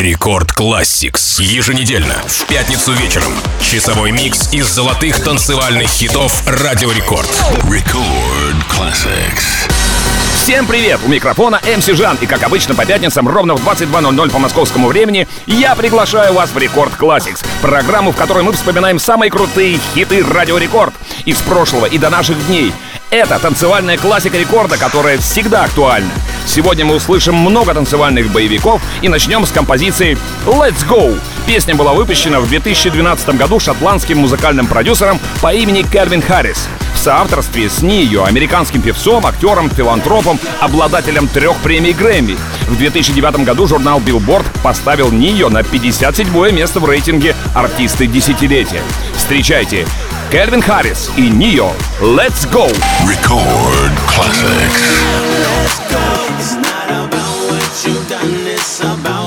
Record Classics. Еженедельно, в пятницу вечером. Часовой микс из золотых танцевальных хитов Радио Рекорд. Record Classics. Всем привет! У микрофона MC Жан. И как обычно по пятницам ровно в 22.00 по московскому времени я приглашаю вас в Record Classics. Программу, в которой мы вспоминаем самые крутые хиты Радио Рекорд из прошлого и до наших дней. Это танцевальная классика рекорда, которая всегда актуальна. Сегодня мы услышим много танцевальных боевиков и начнем с композиции «Let's Go». Песня была выпущена в 2012 году шотландским музыкальным продюсером по имени Кельвин Харрис в соавторстве с Нио, американским певцом, актером, филантропом, обладателем трех премий Грэмми. В 2009 году журнал Billboard поставил Нио на 57 место в рейтинге «Артисты десятилетия». Встречайте, Кельвин Харрис и Нио «Let's Go». Record Classics. Let's go. It's not about what you've done, it's about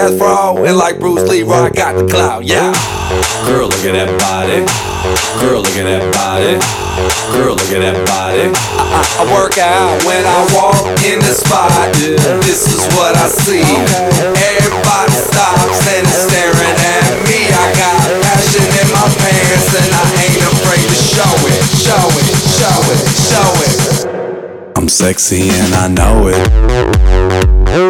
ass fro, and like Bruce Lee, I got the clout, yeah. Girl, look at that body. Girl, look at that body. Girl, look at that body. I, I, I work out when I walk in the spot. This is what I see. Everybody stops and is staring at me. I got passion in my pants and I ain't afraid to show it, show it, show it, show it. I'm sexy and I know it.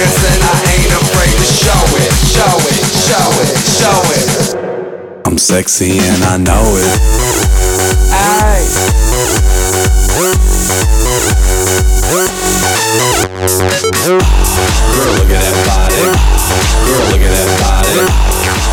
my and I ain't afraid to show it, show it, show it, show it. I'm sexy and I know it. Aye. Girl, look at that body. Girl, look at that body.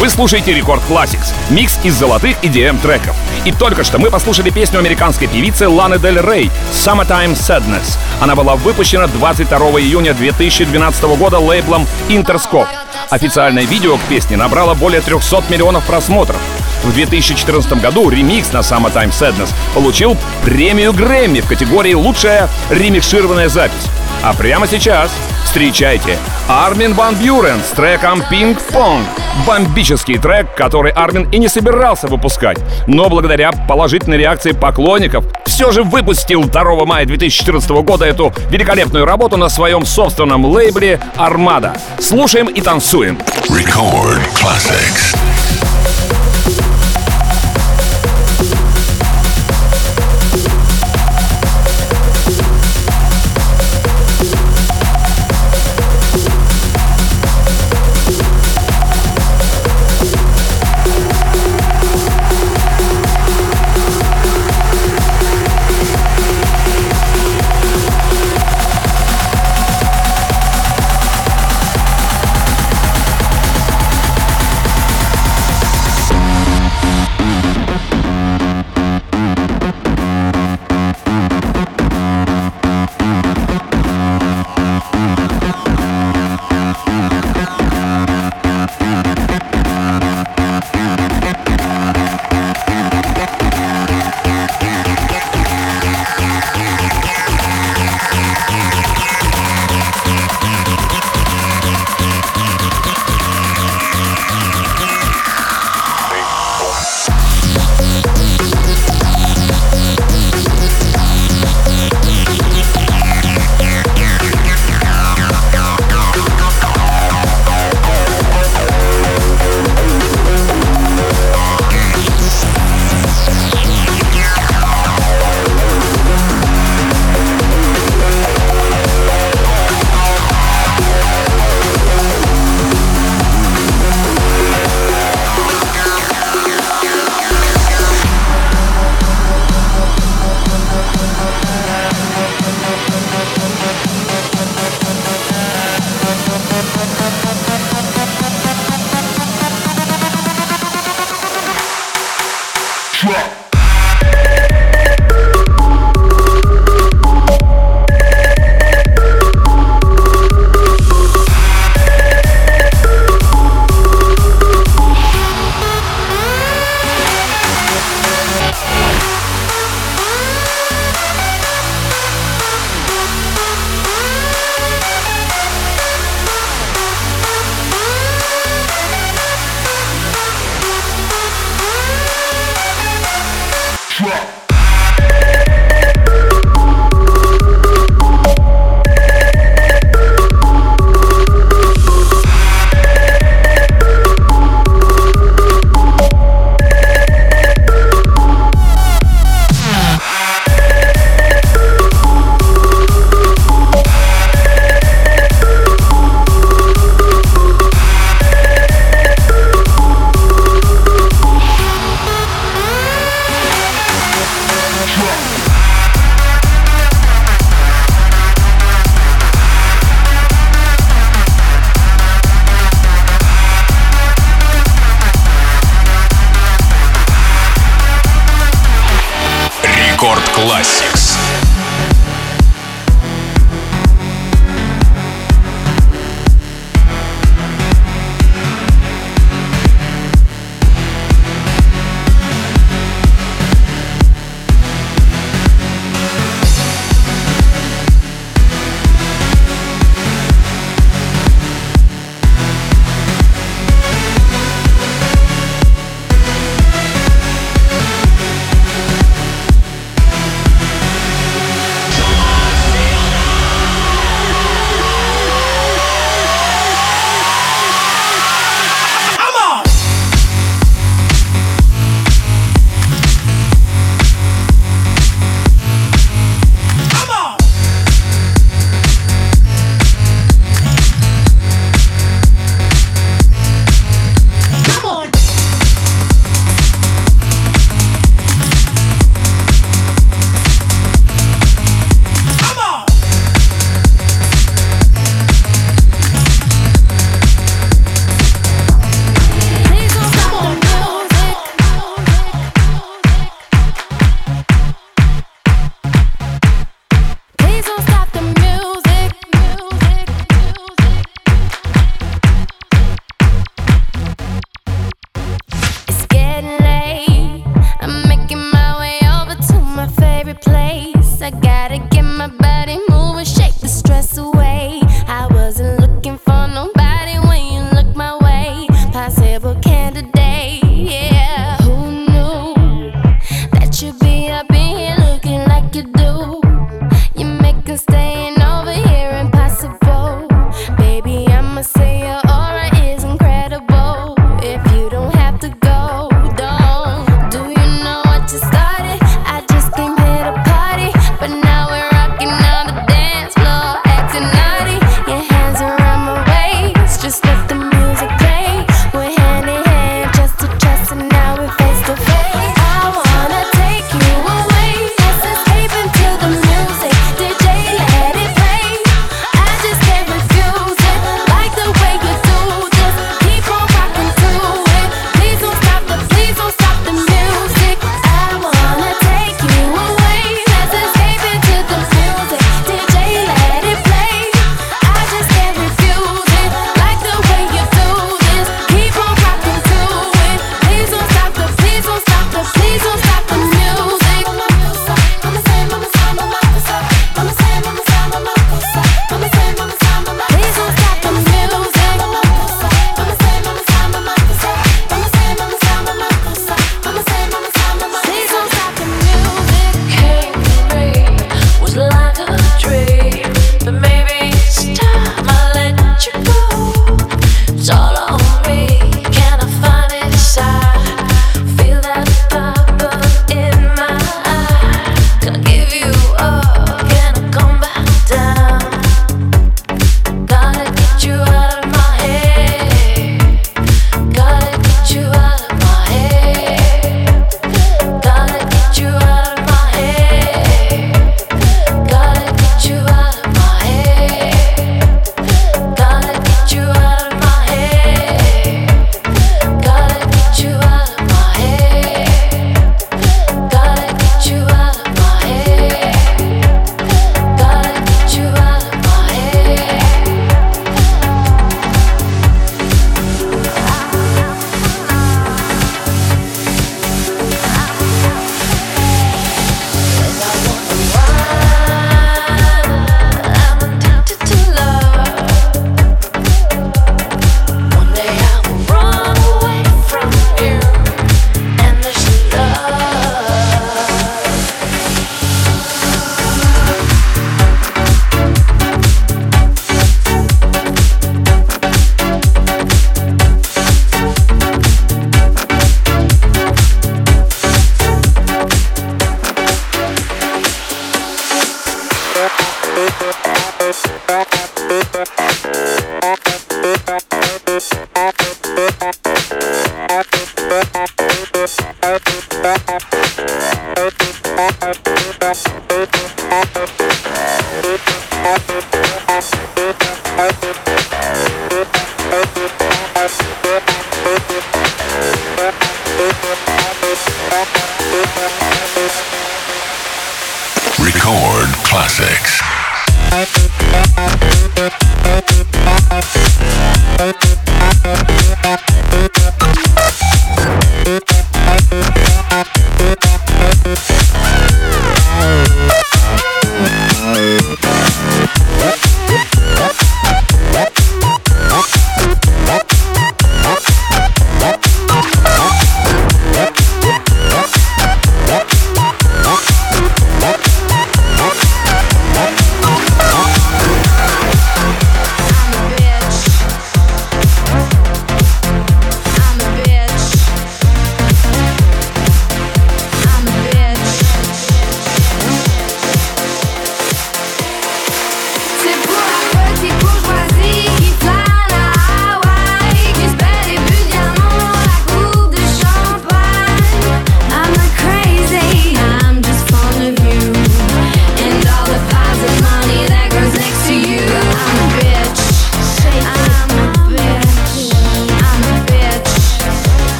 Вы слушаете Рекорд Classics, микс из золотых EDM треков. И только что мы послушали песню американской певицы Ланы Дель Рей «Summertime Sadness». Она была выпущена 22 июня 2012 года лейблом Interscope. Официальное видео к песне набрало более 300 миллионов просмотров. В 2014 году ремикс на Summertime Sadness получил премию Грэмми в категории «Лучшая ремикшированная запись». А прямо сейчас встречайте Армин Ван Бюрен с треком «Пинг-понг». Бомбический трек, который Армин и не собирался выпускать. Но благодаря положительной реакции поклонников все же выпустил 2 мая 2014 года эту великолепную работу на своем собственном лейбле «Армада». Слушаем и танцуем. Record classics.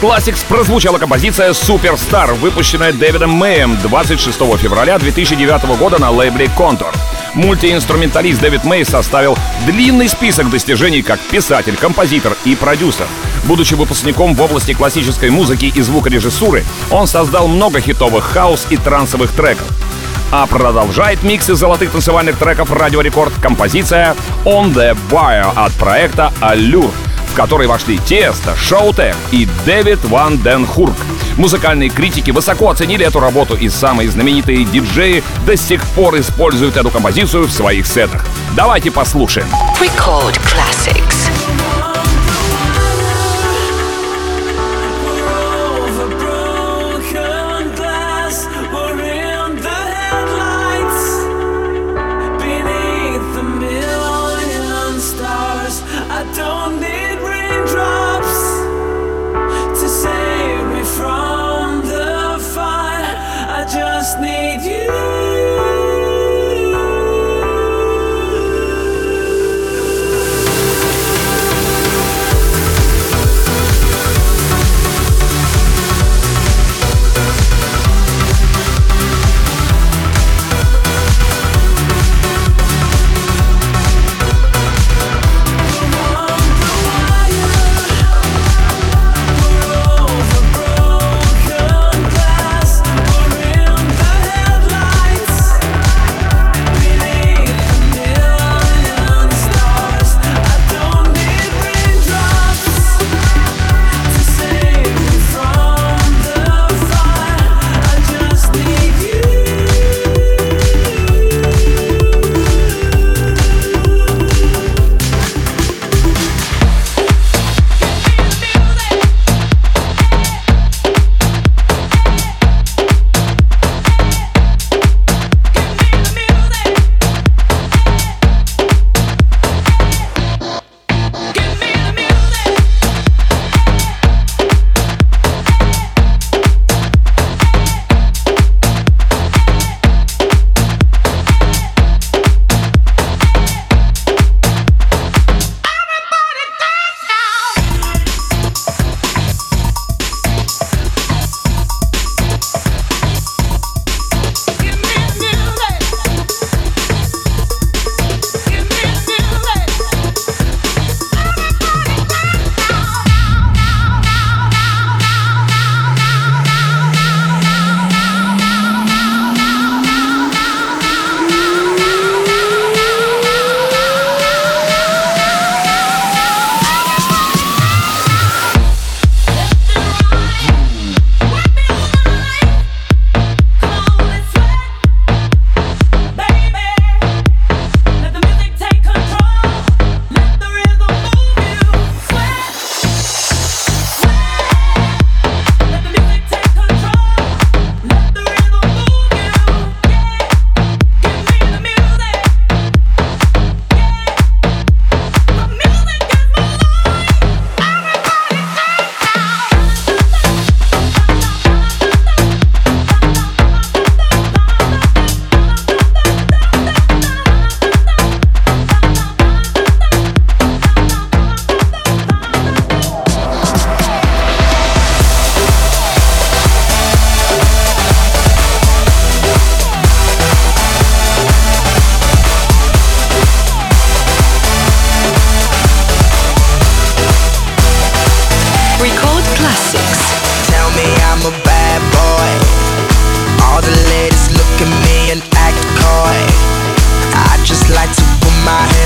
Classics прозвучала композиция Superstar, выпущенная Дэвидом Мэем 26 февраля 2009 года на лейбле Contour. Мультиинструменталист Дэвид Мэй составил длинный список достижений как писатель, композитор и продюсер. Будучи выпускником в области классической музыки и звукорежиссуры, он создал много хитовых хаос и трансовых треков. А продолжает миксы золотых танцевальных треков Радио Рекорд композиция On The Wire от проекта Allure, в который вошли Тесто, Шоутек и Дэвид Ван Ден Хурк. Музыкальные критики высоко оценили эту работу, и самые знаменитые диджеи до сих пор используют эту композицию в своих сетах. Давайте послушаем. Record classics.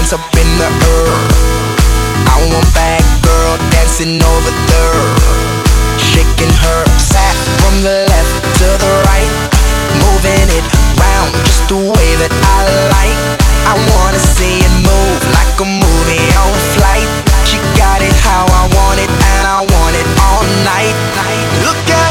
hands up in the air. I want bad girl dancing over there, shaking her sack from the left to the right, moving it round just the way that I like. I wanna see it move like a movie on flight. She got it how I want it, and I want it all night. Look out!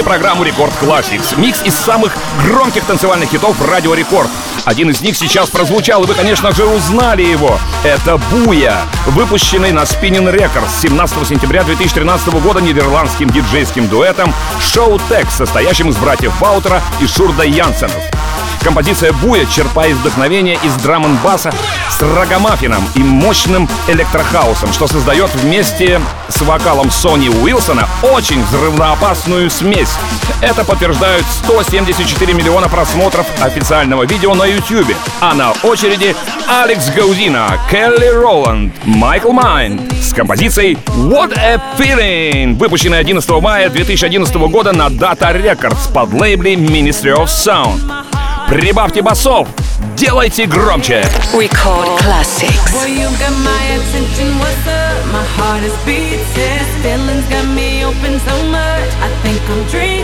Вы слушаете программу Record Classics. Микс из самых громких танцевальных хитов Радио Рекорд. Один из них сейчас прозвучал, и вы, конечно же, узнали его. Это Booyah, выпущенный на Spinnin' Records 17 сентября 2013 года нидерландским диджейским дуэтом Showtek, состоящим из братьев Ваутера и Шурда Янсенов. Композиция Booyah черпает вдохновение из драм-н-баса с раггамаффином и мощным электрохаусом, что создает вместе с вокалом Сони Уилсона очень взрывоопасную смесь. Это подтверждают 174 миллиона просмотров официального видео на YouTube. А на очереди Алекс Гаудина, Келли Роланд, Майкл Майнд с композицией What a Feeling, выпущенной 11 мая 2011 года на Data Records под лейбле Ministry of Sound. Прибавьте басов, делайте громче. Record Classics. Boy, you got my attention, what's up? My heart is beating. Feelings got me open so much. I think I'm dreaming.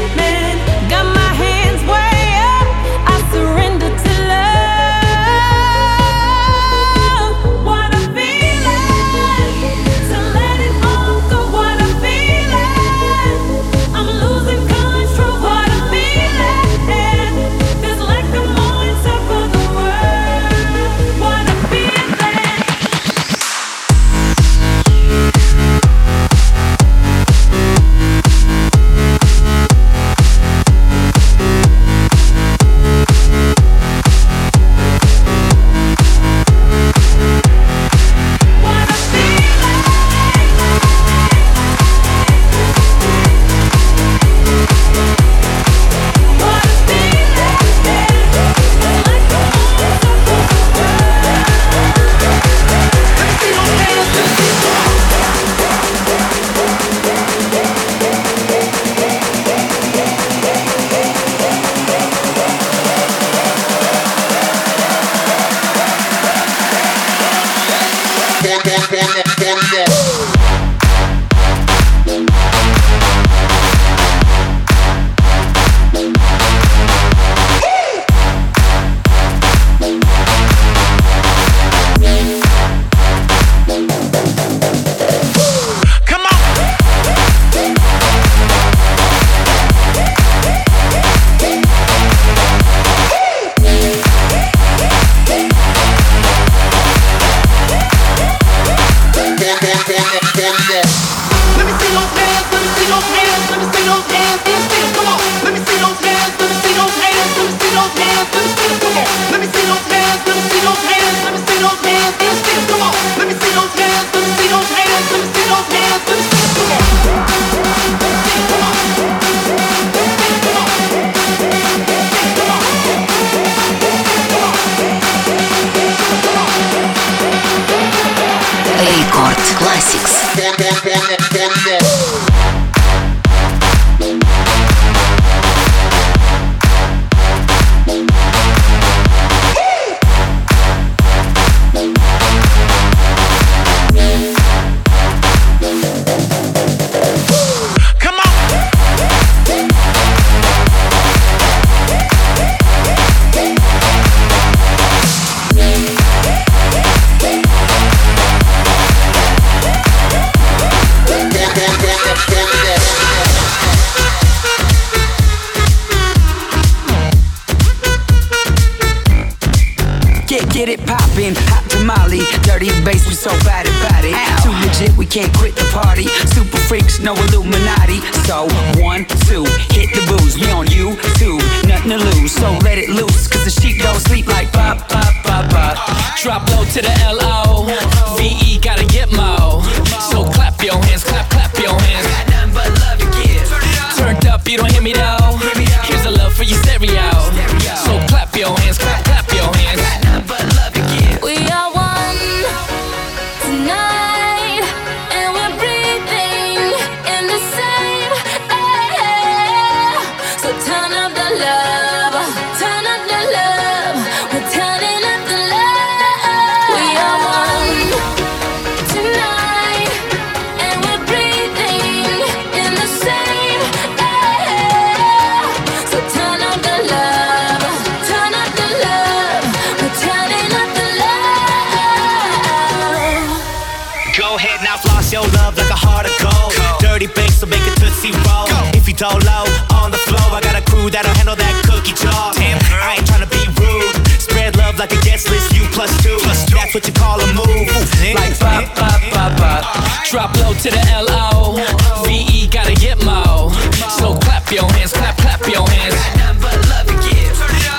Dusty road. Go. If you don't low on the flow, I got a crew that'll handle that cookie jar. Damn, I ain't tryna be rude. Spread love like a guest list, you plus two. Plus two. That's what you call a move. Like bop bop bop pop. Drop low to the L-O. V-E gotta get mo. So clap your hands, clap, clap your hands.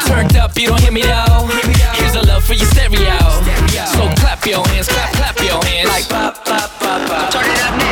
Turned up, you don't hear me though. Here's a love for your stereo. So clap your hands, clap, clap your hands. Like bop bop bop bop. Turn it up now.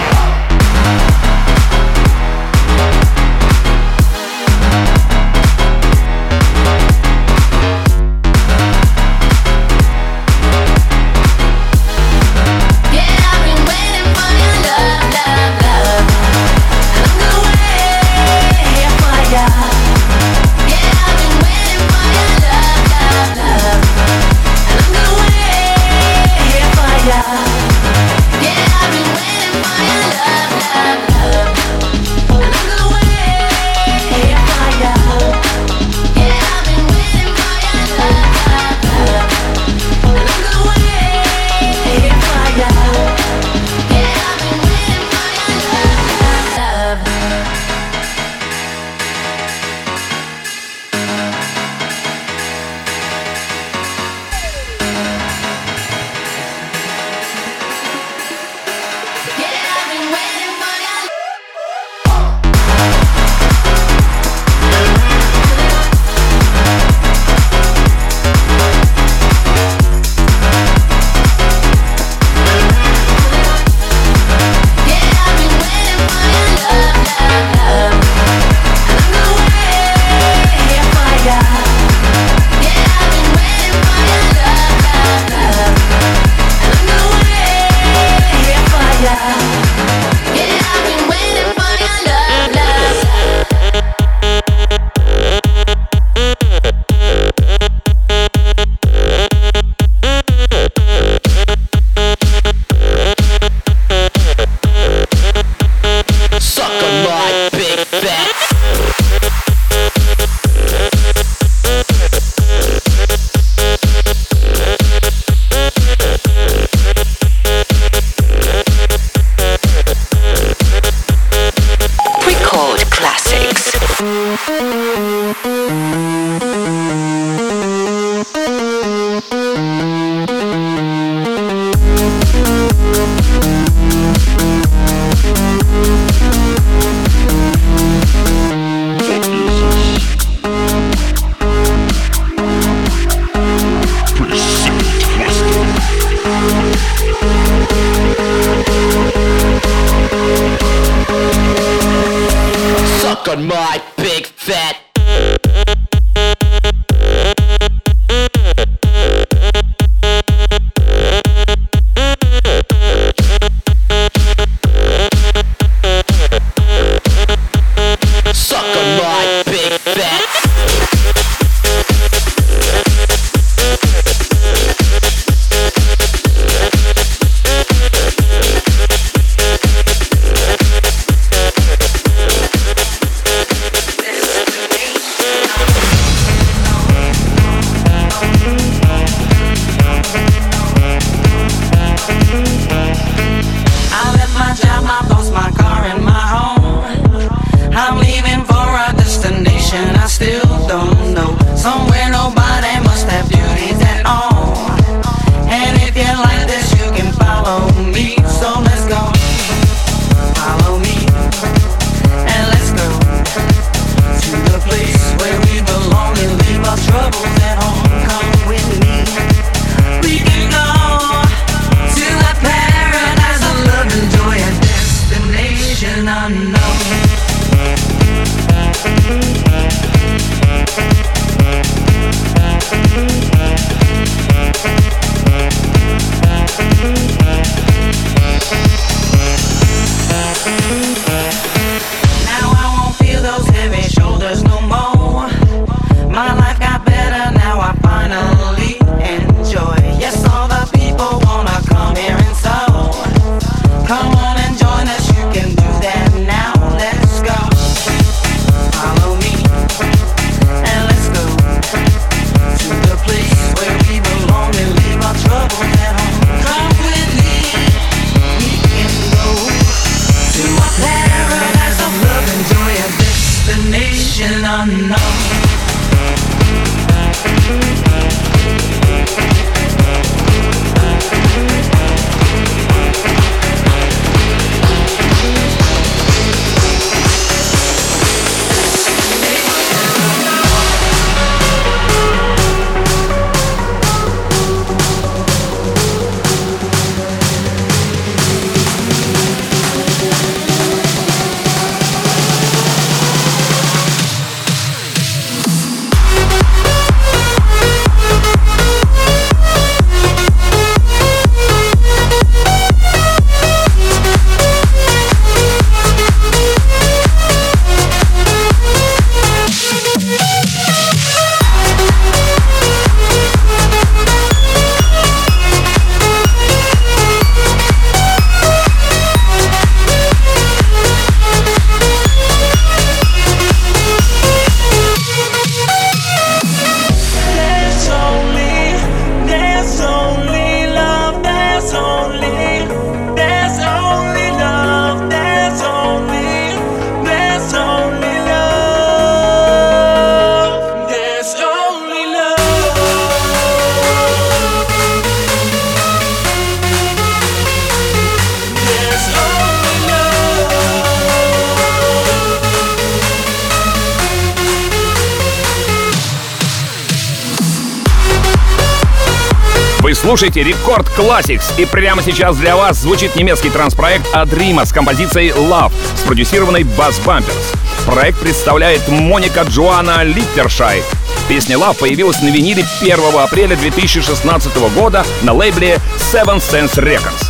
Слушаете Рекорд Classics, и прямо сейчас для вас звучит немецкий транспроект Адрима с композицией Love, спродюсированной Bass Bumpers. Проект представляет Моника Джоанна Литтершай. Песня Love появилась на виниле 1 апреля 2016 года на лейбле Seven Sense Records.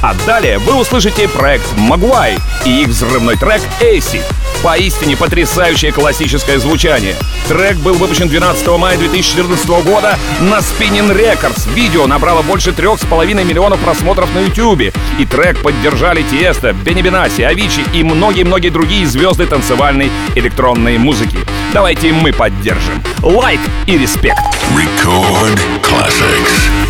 А далее вы услышите проект Магуай и их взрывной трек Acid. Поистине потрясающее классическое звучание. Трек был выпущен 12 мая 2014 года на Spinning Records. Видео набрало больше трех с половиной миллионов просмотров на YouTube. И трек поддержали Тиеста, Бенни Бенаси, Авичи и многие-многие другие звезды танцевальной электронной музыки. Давайте мы поддержим. Лайк и респект. Record classics.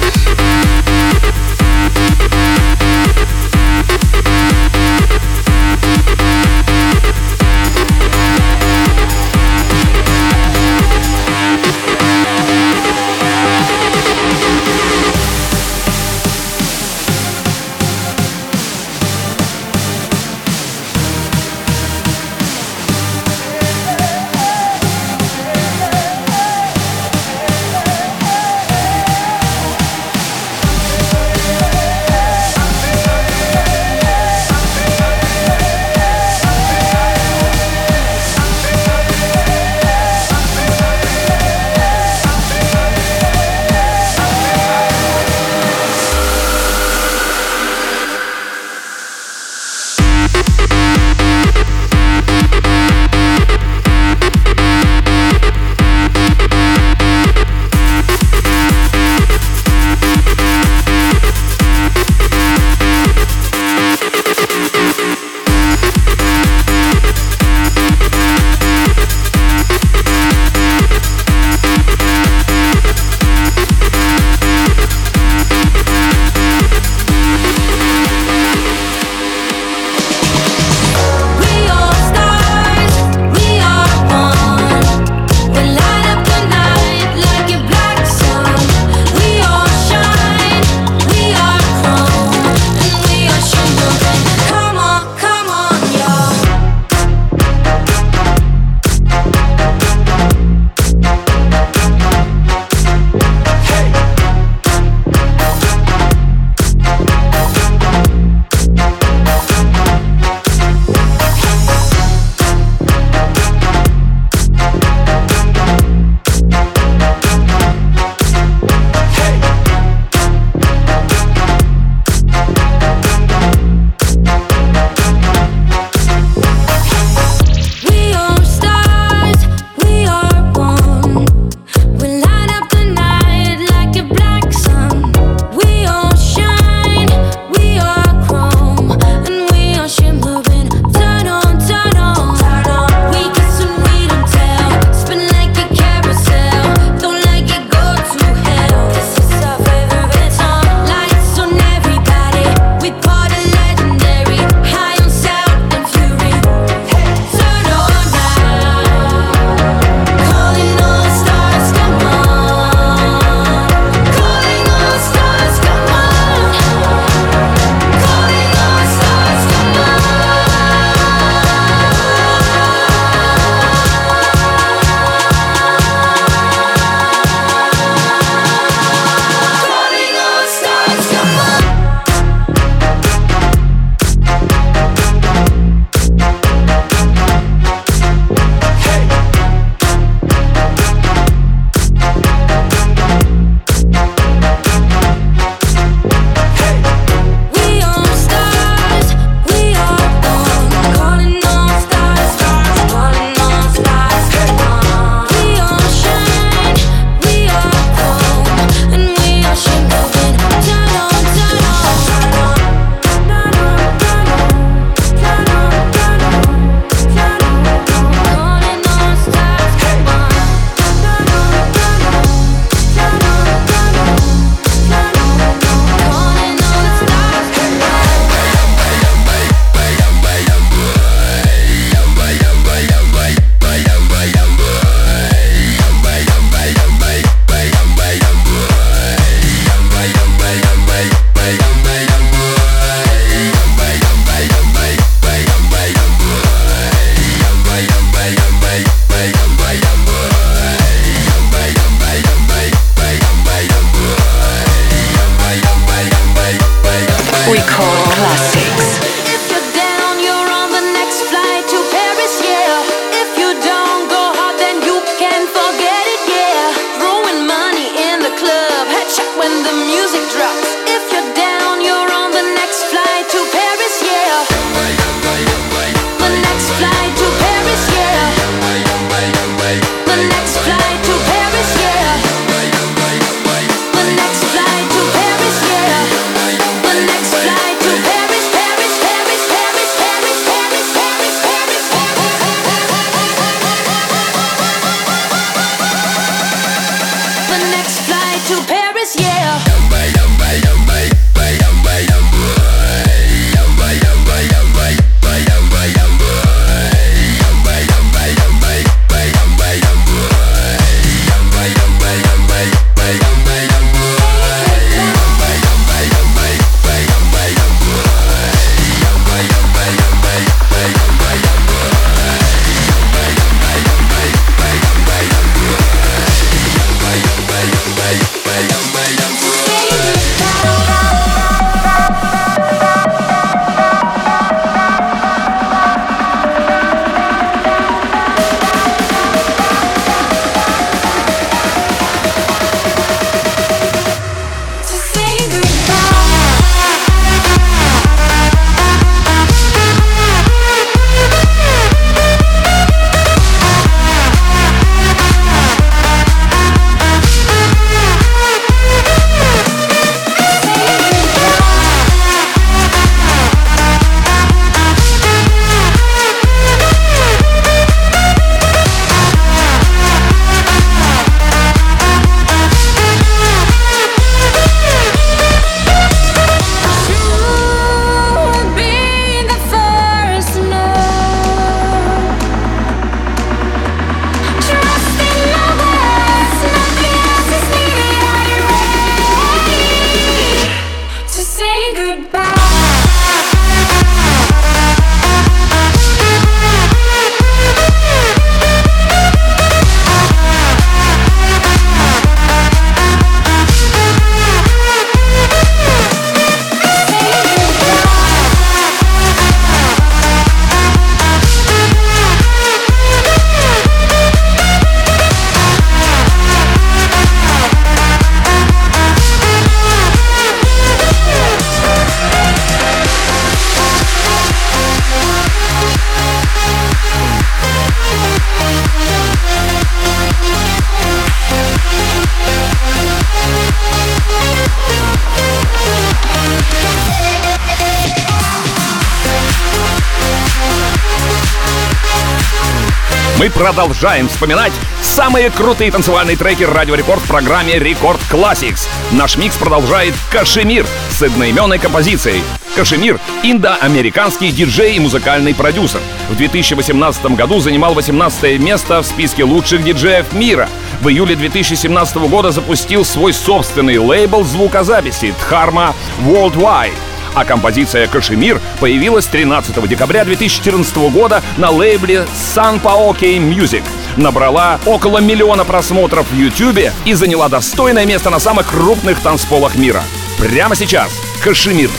Мы продолжаем вспоминать самые крутые танцевальные треки Радио Рекорд в программе Рекорд Classics. Наш микс продолжает Кашемир с одноименной композицией. Кашемир — индоамериканский диджей и музыкальный продюсер. В 2018 году занимал 18 место в списке лучших диджеев мира. В июле 2017 года запустил свой собственный лейбл звукозаписи Dharma Worldwide а композиция «Кашемир» появилась 13 декабря 2014 года на лейбле Sun Paoke Music. Набрала около миллиона просмотров в YouTube и заняла достойное место на самых крупных танцполах мира. Прямо сейчас «Кашемир».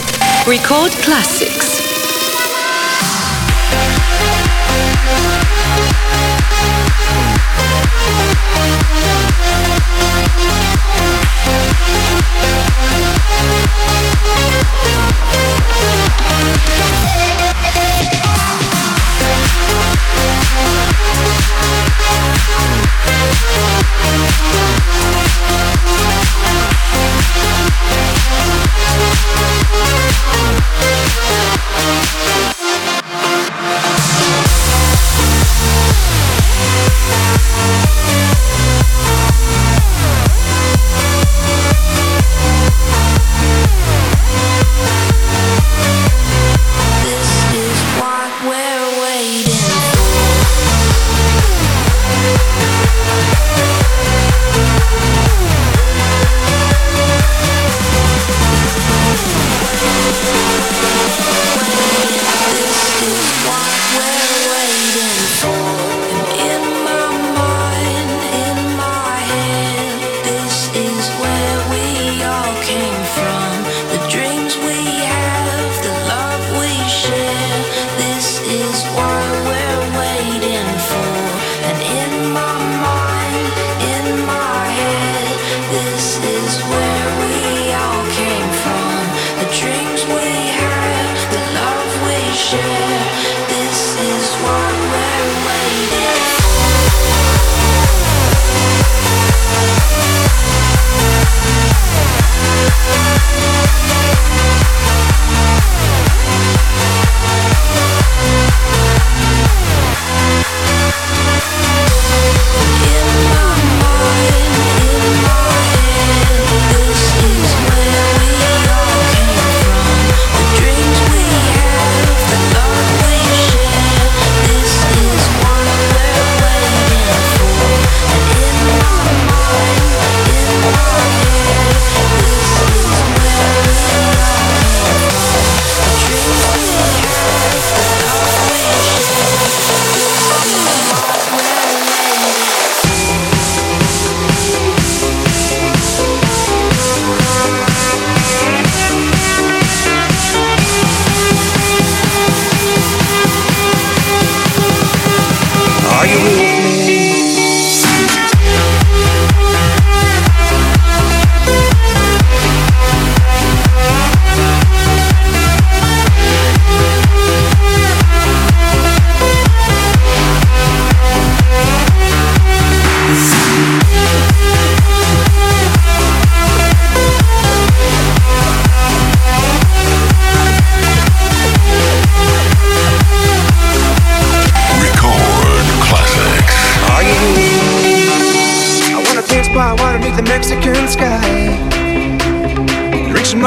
Record Classics. Yeah.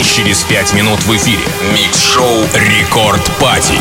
Через пять минут в эфире. Микс-шоу Рекорд Пати.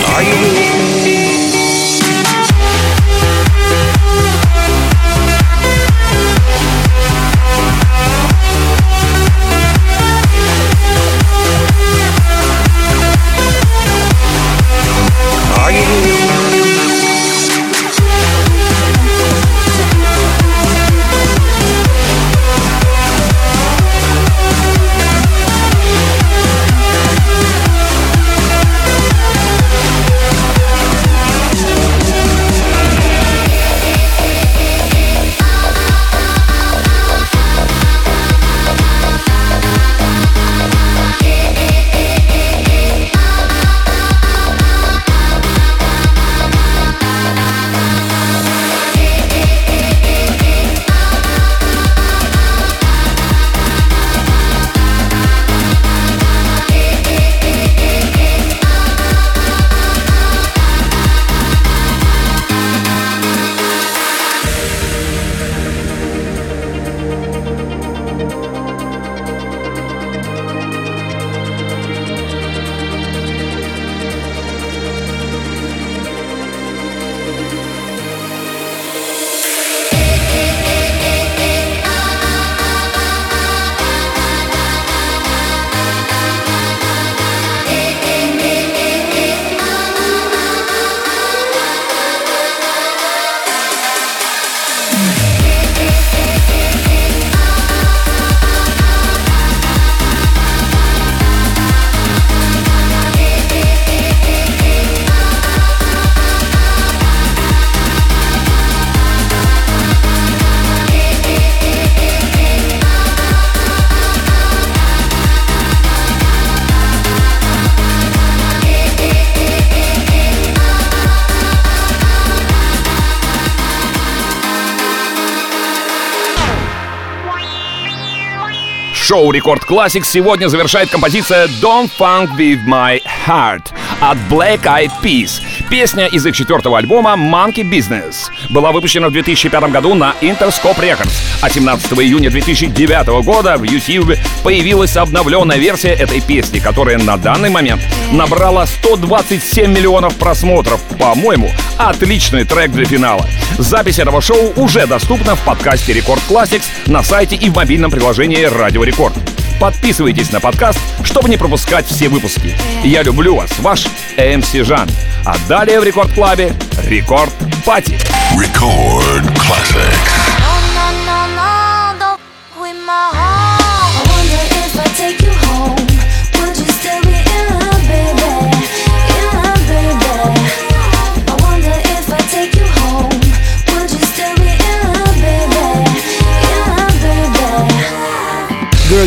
Шоу Record Classics сегодня завершает композиция Don't Phunk With My Heart от Black Eyed Peas. Песня из их четвертого альбома Monkey Business была выпущена в 2005 году на Interscope Records, а 17 июня 2009 года в YouTube появилась обновленная версия этой песни, которая на данный момент набрала 127 миллионов просмотров. По-моему, отличный трек для финала. Запись этого шоу уже доступна в подкасте Record Classics на сайте и в мобильном приложении Радио Рекорд. Подписывайтесь на подкаст, чтобы не пропускать все выпуски. Я люблю вас, ваш МС Жан. А далее в Рекорд Клабе Рекорд Пати. Record classics.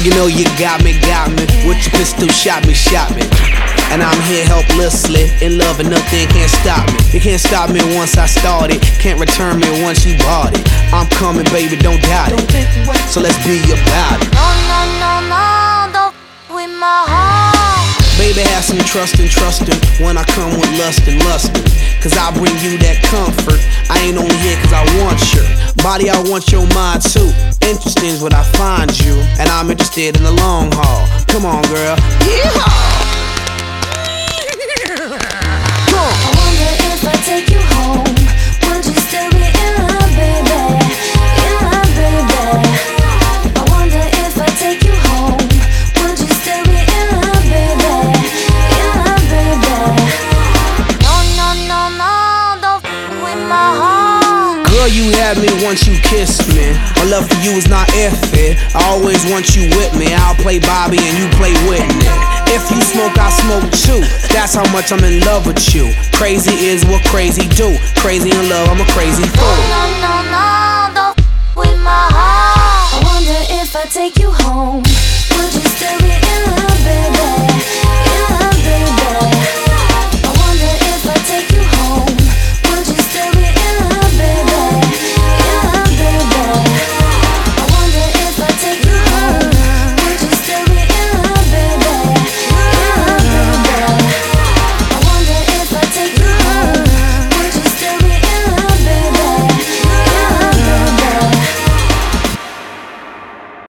You know you got me, got me. With your pistol, shot me, shot me. And I'm here helplessly, in love and nothing can't stop me. You can't stop me once I started, can't return me once you bought it. I'm coming, baby, don't doubt it. So let's be about it. Baby, have some trust and trustin' when I come with lust and lustin'. Cause I bring you that comfort. I ain't only here cause I want your body, I want your mind too. Interesting is what I find you, and I'm interested in the long haul. Come on, girl. Yeehaw! Take you home. Girl, you had me once you kissed me. My love for you is not if it. I always want you with me. I'll play Bobby and you play Whitney. If you smoke, I smoke too. That's how much I'm in love with you. Crazy is what crazy do. Crazy in love, I'm a crazy fool. No, no, no, don't f- with my heart. I wonder if I take you home. Would you still be in love, baby?